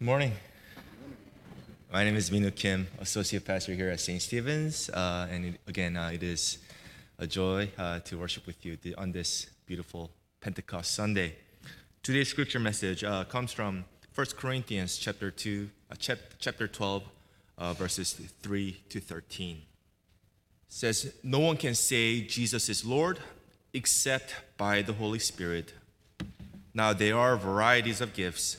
Morning. My name is Minoo Kim, Associate Pastor here at St. Stephen's. Uh, and it, again, uh, it is a joy uh, to worship with you on this beautiful Pentecost Sunday. Today's scripture message uh, comes from 1 Corinthians chapter 2, uh, chap- chapter 12, uh, verses 3 to 13. It says, No one can say Jesus is Lord except by the Holy Spirit. Now there are varieties of gifts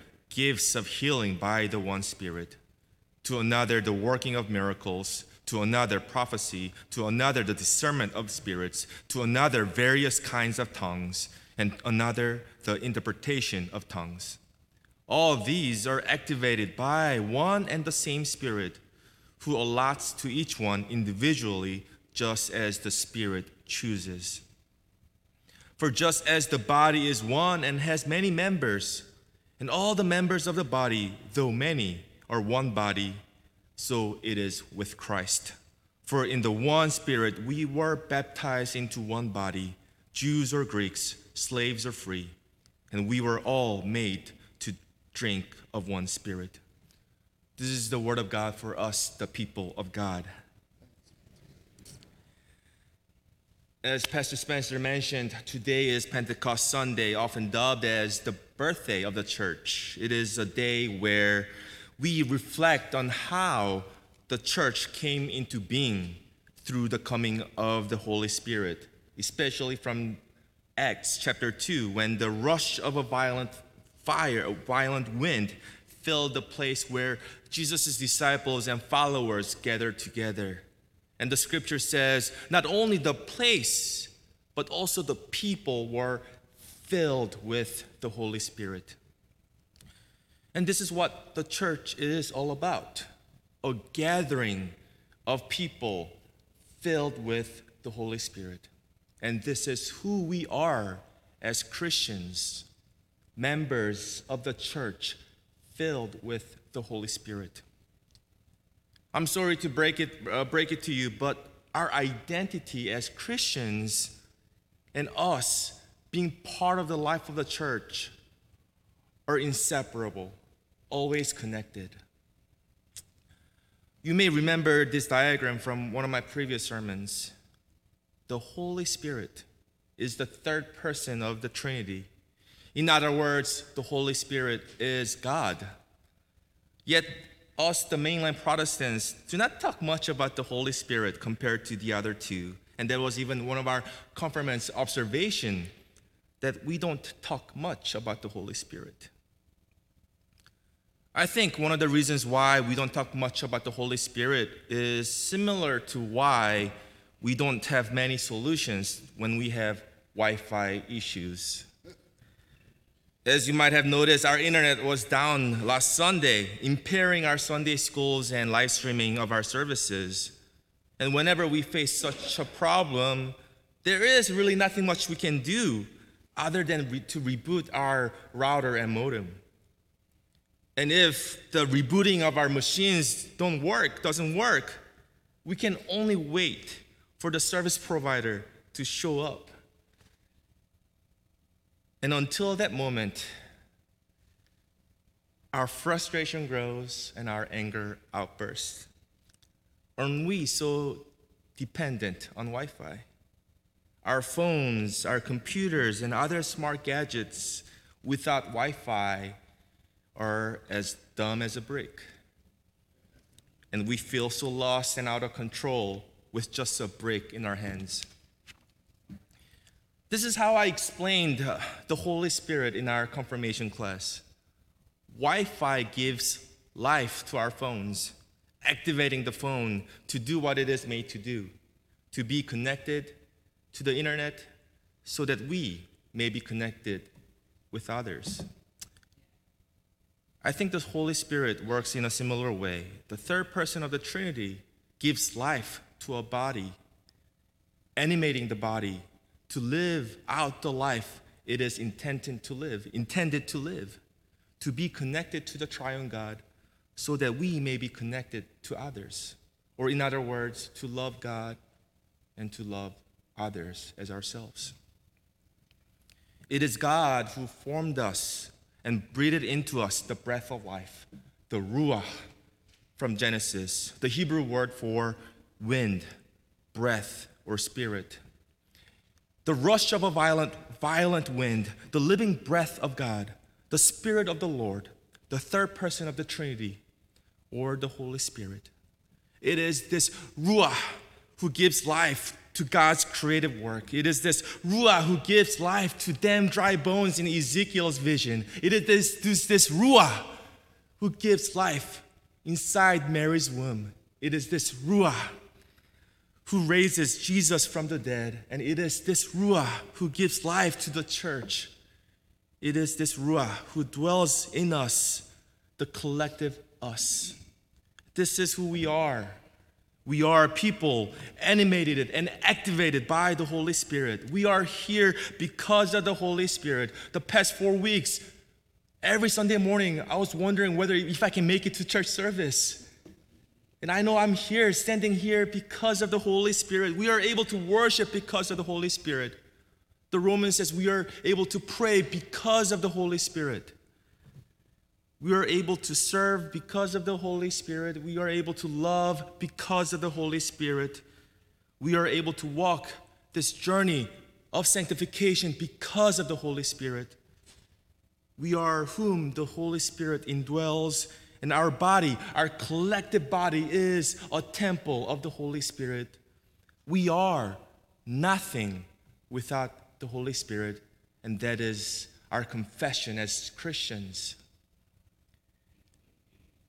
gifts of healing by the one Spirit, to another, the working of miracles, to another, prophecy, to another, the discernment of spirits, to another, various kinds of tongues, and another, the interpretation of tongues. All these are activated by one and the same Spirit, who allots to each one individually just as the Spirit chooses. For just as the body is one and has many members, and all the members of the body, though many, are one body, so it is with Christ. For in the one Spirit we were baptized into one body, Jews or Greeks, slaves or free, and we were all made to drink of one Spirit. This is the word of God for us, the people of God. As Pastor Spencer mentioned, today is Pentecost Sunday, often dubbed as the birthday of the church. It is a day where we reflect on how the church came into being through the coming of the Holy Spirit, especially from Acts chapter 2, when the rush of a violent fire, a violent wind, filled the place where Jesus' disciples and followers gathered together. And the scripture says not only the place, but also the people were filled with the Holy Spirit. And this is what the church is all about a gathering of people filled with the Holy Spirit. And this is who we are as Christians, members of the church filled with the Holy Spirit. I'm sorry to break it, uh, break it to you, but our identity as Christians and us being part of the life of the church are inseparable, always connected. You may remember this diagram from one of my previous sermons. The Holy Spirit is the third person of the Trinity. In other words, the Holy Spirit is God. Yet us, the mainline Protestants, do not talk much about the Holy Spirit compared to the other two. And that was even one of our confirmants' observation that we don't talk much about the Holy Spirit. I think one of the reasons why we don't talk much about the Holy Spirit is similar to why we don't have many solutions when we have Wi Fi issues. As you might have noticed, our internet was down last Sunday, impairing our Sunday schools and live streaming of our services. And whenever we face such a problem, there is really nothing much we can do other than re- to reboot our router and modem. And if the rebooting of our machines don't work, doesn't work, we can only wait for the service provider to show up and until that moment, our frustration grows and our anger outbursts. Aren't we so dependent on Wi Fi? Our phones, our computers, and other smart gadgets without Wi Fi are as dumb as a brick. And we feel so lost and out of control with just a brick in our hands. This is how I explained uh, the Holy Spirit in our confirmation class. Wi Fi gives life to our phones, activating the phone to do what it is made to do to be connected to the internet so that we may be connected with others. I think the Holy Spirit works in a similar way. The third person of the Trinity gives life to a body, animating the body to live out the life it is intended to live, intended to live, to be connected to the triune God so that we may be connected to others. Or in other words, to love God and to love others as ourselves. It is God who formed us and breathed into us the breath of life, the ruach from Genesis, the Hebrew word for wind, breath, or spirit. The rush of a violent, violent wind, the living breath of God, the Spirit of the Lord, the third person of the Trinity, or the Holy Spirit. It is this Ruach who gives life to God's creative work. It is this Ruach who gives life to them dry bones in Ezekiel's vision. It is this, this, this Ruach who gives life inside Mary's womb. It is this Ruach who raises Jesus from the dead. And it is this Ruach who gives life to the church. It is this Ruach who dwells in us, the collective us. This is who we are. We are people animated and activated by the Holy Spirit. We are here because of the Holy Spirit. The past four weeks, every Sunday morning, I was wondering whether if I can make it to church service. And I know I'm here, standing here because of the Holy Spirit. We are able to worship because of the Holy Spirit. The Romans says we are able to pray because of the Holy Spirit. We are able to serve because of the Holy Spirit. We are able to love because of the Holy Spirit. We are able to walk this journey of sanctification because of the Holy Spirit. We are whom the Holy Spirit indwells, and our body, our collective body, is a temple of the Holy Spirit. We are nothing without the Holy Spirit, and that is our confession as Christians.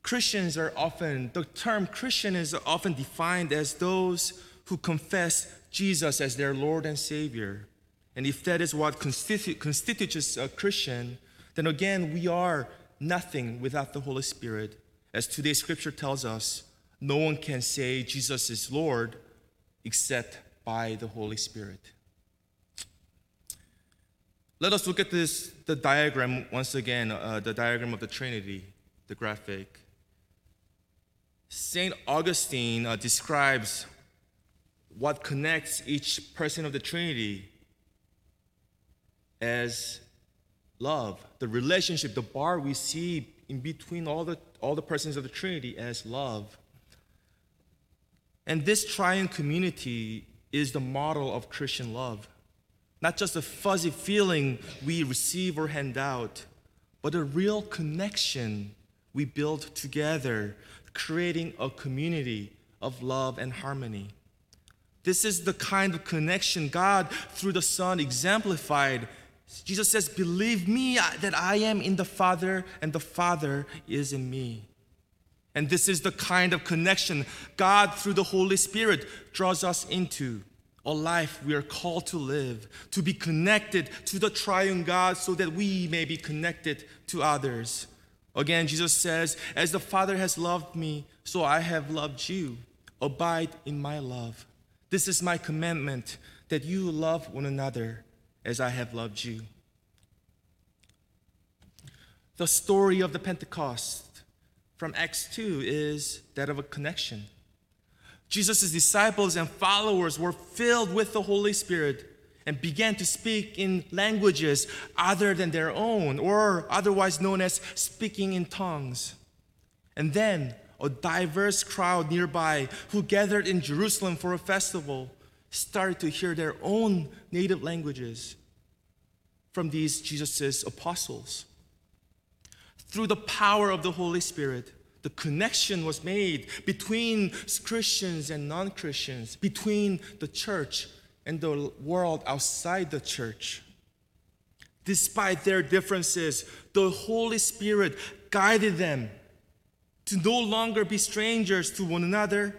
Christians are often, the term Christian is often defined as those who confess Jesus as their Lord and Savior. And if that is what constitu- constitutes a Christian, then again, we are nothing without the Holy Spirit. As today's scripture tells us, no one can say Jesus is Lord except by the Holy Spirit. Let us look at this, the diagram once again, uh, the diagram of the Trinity, the graphic. St. Augustine uh, describes what connects each person of the Trinity as love, the relationship, the bar we see in between all the, all the persons of the Trinity as love. And this triune community is the model of Christian love. Not just a fuzzy feeling we receive or hand out, but a real connection we build together creating a community of love and harmony. This is the kind of connection God, through the Son, exemplified. Jesus says, Believe me that I am in the Father and the Father is in me. And this is the kind of connection God, through the Holy Spirit, draws us into a life we are called to live, to be connected to the triune God so that we may be connected to others. Again, Jesus says, As the Father has loved me, so I have loved you. Abide in my love. This is my commandment that you love one another as I have loved you. The story of the Pentecost from Acts 2 is that of a connection. Jesus' disciples and followers were filled with the Holy Spirit and began to speak in languages other than their own, or otherwise known as speaking in tongues. And then a diverse crowd nearby who gathered in Jerusalem for a festival started to hear their own native languages from these Jesus' apostles. Through the power of the Holy Spirit, the connection was made between Christians and non Christians, between the church and the world outside the church. Despite their differences, the Holy Spirit guided them to no longer be strangers to one another.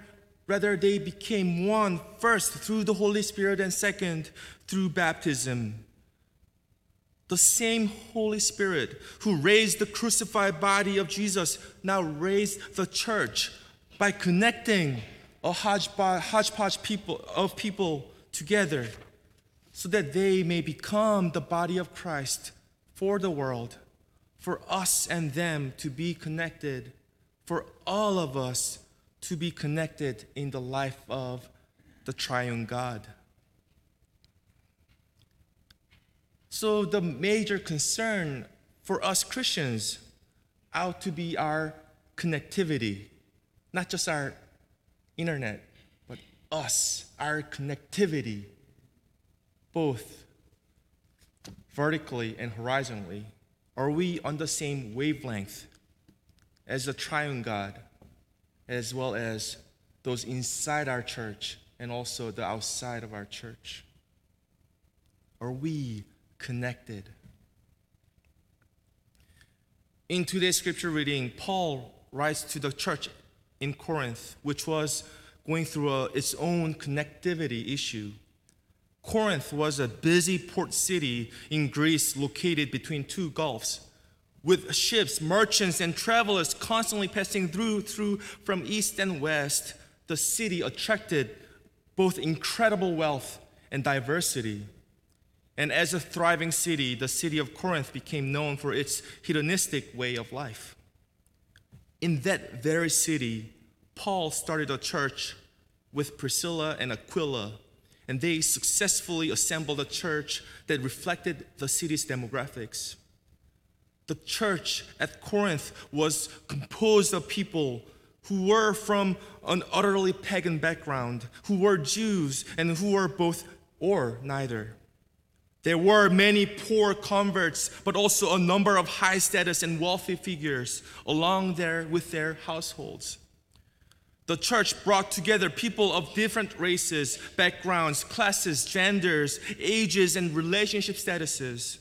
Rather, they became one first through the Holy Spirit and second through baptism. The same Holy Spirit who raised the crucified body of Jesus now raised the church by connecting a hodgepodge people, of people together so that they may become the body of Christ for the world, for us and them to be connected, for all of us to be connected in the life of the triune God. So, the major concern for us Christians ought to be our connectivity, not just our internet, us, our connectivity, both vertically and horizontally. Are we on the same wavelength as the triune God, as well as those inside our church and also the outside of our church? Are we connected? In today's scripture reading, Paul writes to the church in Corinth, which was going through a, its own connectivity issue. Corinth was a busy port city in Greece located between two gulfs, with ships, merchants, and travelers constantly passing through, through from east and west. The city attracted both incredible wealth and diversity. And as a thriving city, the city of Corinth became known for its hedonistic way of life. In that very city, Paul started a church with Priscilla and Aquila, and they successfully assembled a church that reflected the city's demographics. The church at Corinth was composed of people who were from an utterly pagan background, who were Jews, and who were both or neither. There were many poor converts, but also a number of high status and wealthy figures along there with their households. The church brought together people of different races, backgrounds, classes, genders, ages, and relationship statuses.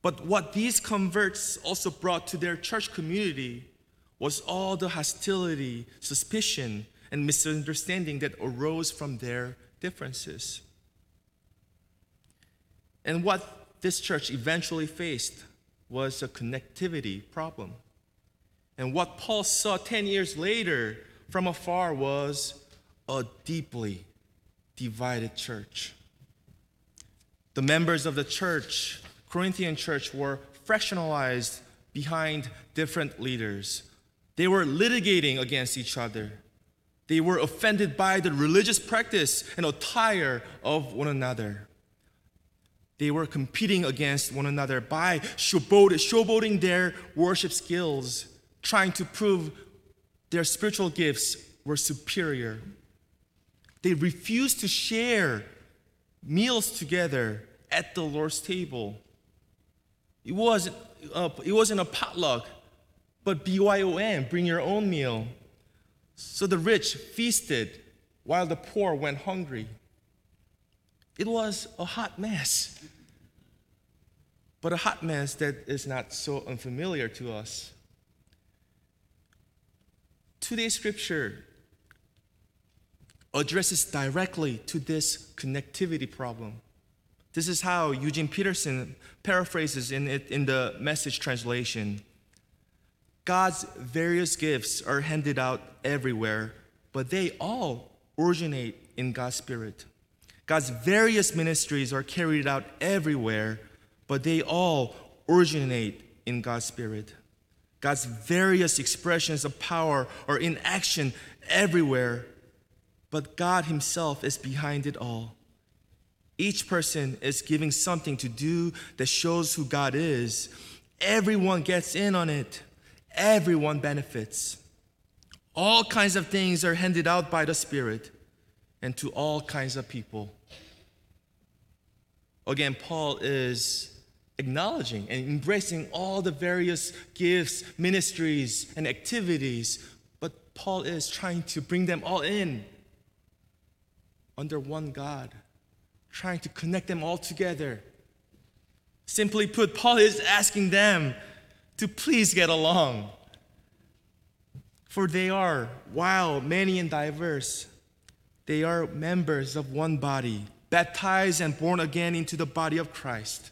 But what these converts also brought to their church community was all the hostility, suspicion, and misunderstanding that arose from their differences. And what this church eventually faced was a connectivity problem. And what Paul saw 10 years later from afar was a deeply divided church. The members of the church, Corinthian church, were fractionalized behind different leaders. They were litigating against each other. They were offended by the religious practice and attire of one another. They were competing against one another by showboating their worship skills trying to prove their spiritual gifts were superior. They refused to share meals together at the Lord's table. It wasn't, uh, it wasn't a potluck, but BYOM, bring your own meal. So the rich feasted while the poor went hungry. It was a hot mess, but a hot mess that is not so unfamiliar to us. Today's scripture addresses directly to this connectivity problem. This is how Eugene Peterson paraphrases in, it, in the message translation God's various gifts are handed out everywhere, but they all originate in God's Spirit. God's various ministries are carried out everywhere, but they all originate in God's Spirit. God's various expressions of power are in action everywhere, but God Himself is behind it all. Each person is giving something to do that shows who God is. Everyone gets in on it, everyone benefits. All kinds of things are handed out by the Spirit and to all kinds of people. Again, Paul is acknowledging and embracing all the various gifts, ministries, and activities, but Paul is trying to bring them all in under one God, trying to connect them all together. Simply put, Paul is asking them to please get along. For they are, while many and diverse, they are members of one body, baptized and born again into the body of Christ.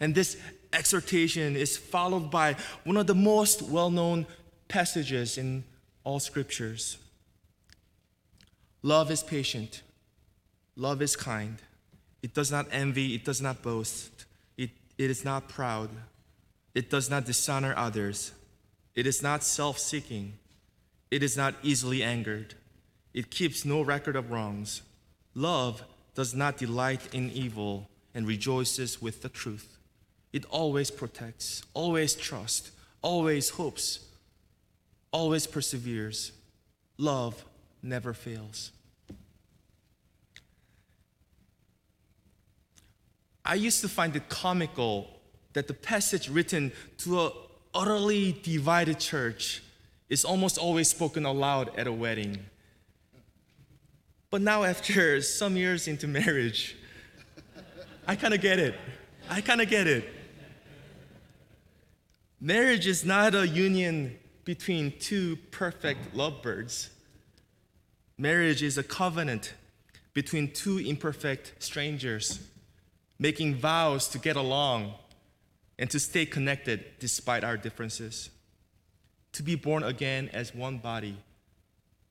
And this exhortation is followed by one of the most well known passages in all scriptures. Love is patient, love is kind. It does not envy, it does not boast, it, it is not proud, it does not dishonor others, it is not self seeking, it is not easily angered, it keeps no record of wrongs. Love does not delight in evil and rejoices with the truth. It always protects, always trusts, always hopes, always perseveres. Love never fails. I used to find it comical that the passage written to a utterly divided church is almost always spoken aloud at a wedding. But now, after some years into marriage, I kind of get it. I kind of get it. Marriage is not a union between two perfect lovebirds. Marriage is a covenant between two imperfect strangers making vows to get along and to stay connected despite our differences, to be born again as one body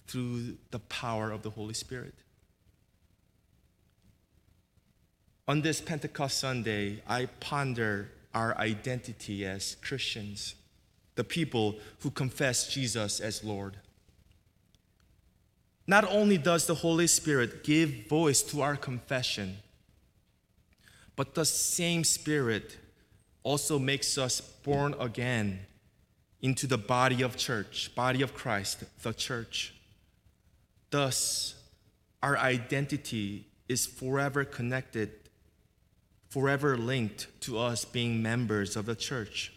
through the power of the Holy Spirit. On this Pentecost Sunday, I ponder our identity as Christians, the people who confess Jesus as Lord. Not only does the Holy Spirit give voice to our confession, but the same Spirit also makes us born again into the body of church, body of Christ, the church. Thus, our identity is forever connected, forever linked to us being members of the church.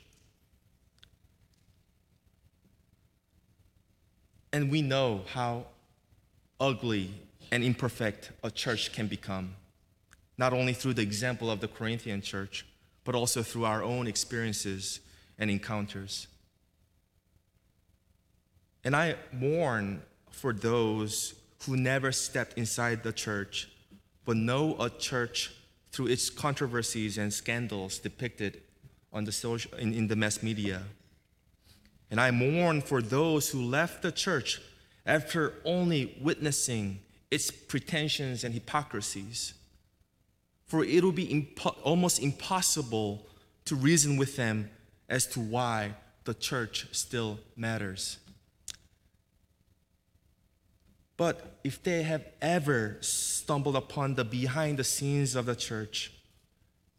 And we know how ugly and imperfect a church can become not only through the example of the Corinthian church, but also through our own experiences and encounters. And I mourn for those who never stepped inside the church, but know a church through its controversies and scandals depicted on the social, in, in the mass media. And I mourn for those who left the church after only witnessing its pretensions and hypocrisies for it will be impo- almost impossible to reason with them as to why the church still matters. But if they have ever stumbled upon the behind the scenes of the church,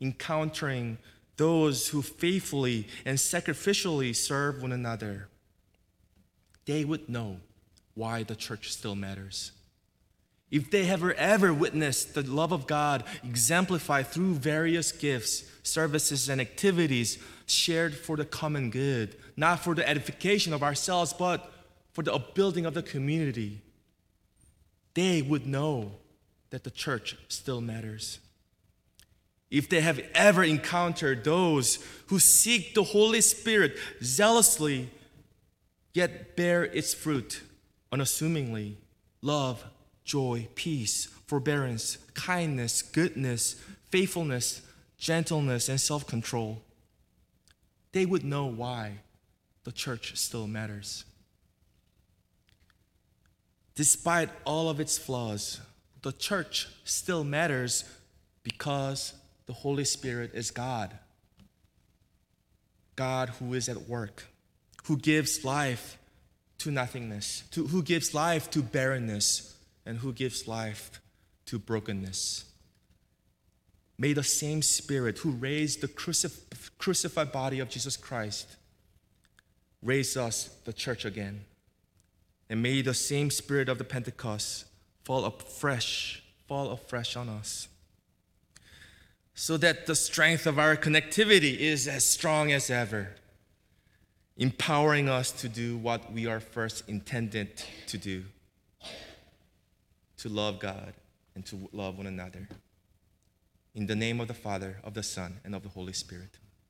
encountering those who faithfully and sacrificially serve one another, they would know why the church still matters. If they have ever witnessed the love of God exemplified through various gifts, services, and activities shared for the common good, not for the edification of ourselves, but for the upbuilding of the community, they would know that the church still matters. If they have ever encountered those who seek the Holy Spirit zealously, yet bear its fruit unassumingly, love, joy, peace, forbearance, kindness, goodness, faithfulness, gentleness, and self control, they would know why the church still matters. Despite all of its flaws, the church still matters because the Holy Spirit is God. God who is at work, who gives life to nothingness, to, who gives life to barrenness, and who gives life to brokenness. May the same Spirit who raised the crucif- crucified body of Jesus Christ raise us, the church, again. And may the same Spirit of the Pentecost fall afresh, fall afresh on us. So that the strength of our connectivity is as strong as ever, empowering us to do what we are first intended to do to love God and to love one another. In the name of the Father, of the Son, and of the Holy Spirit.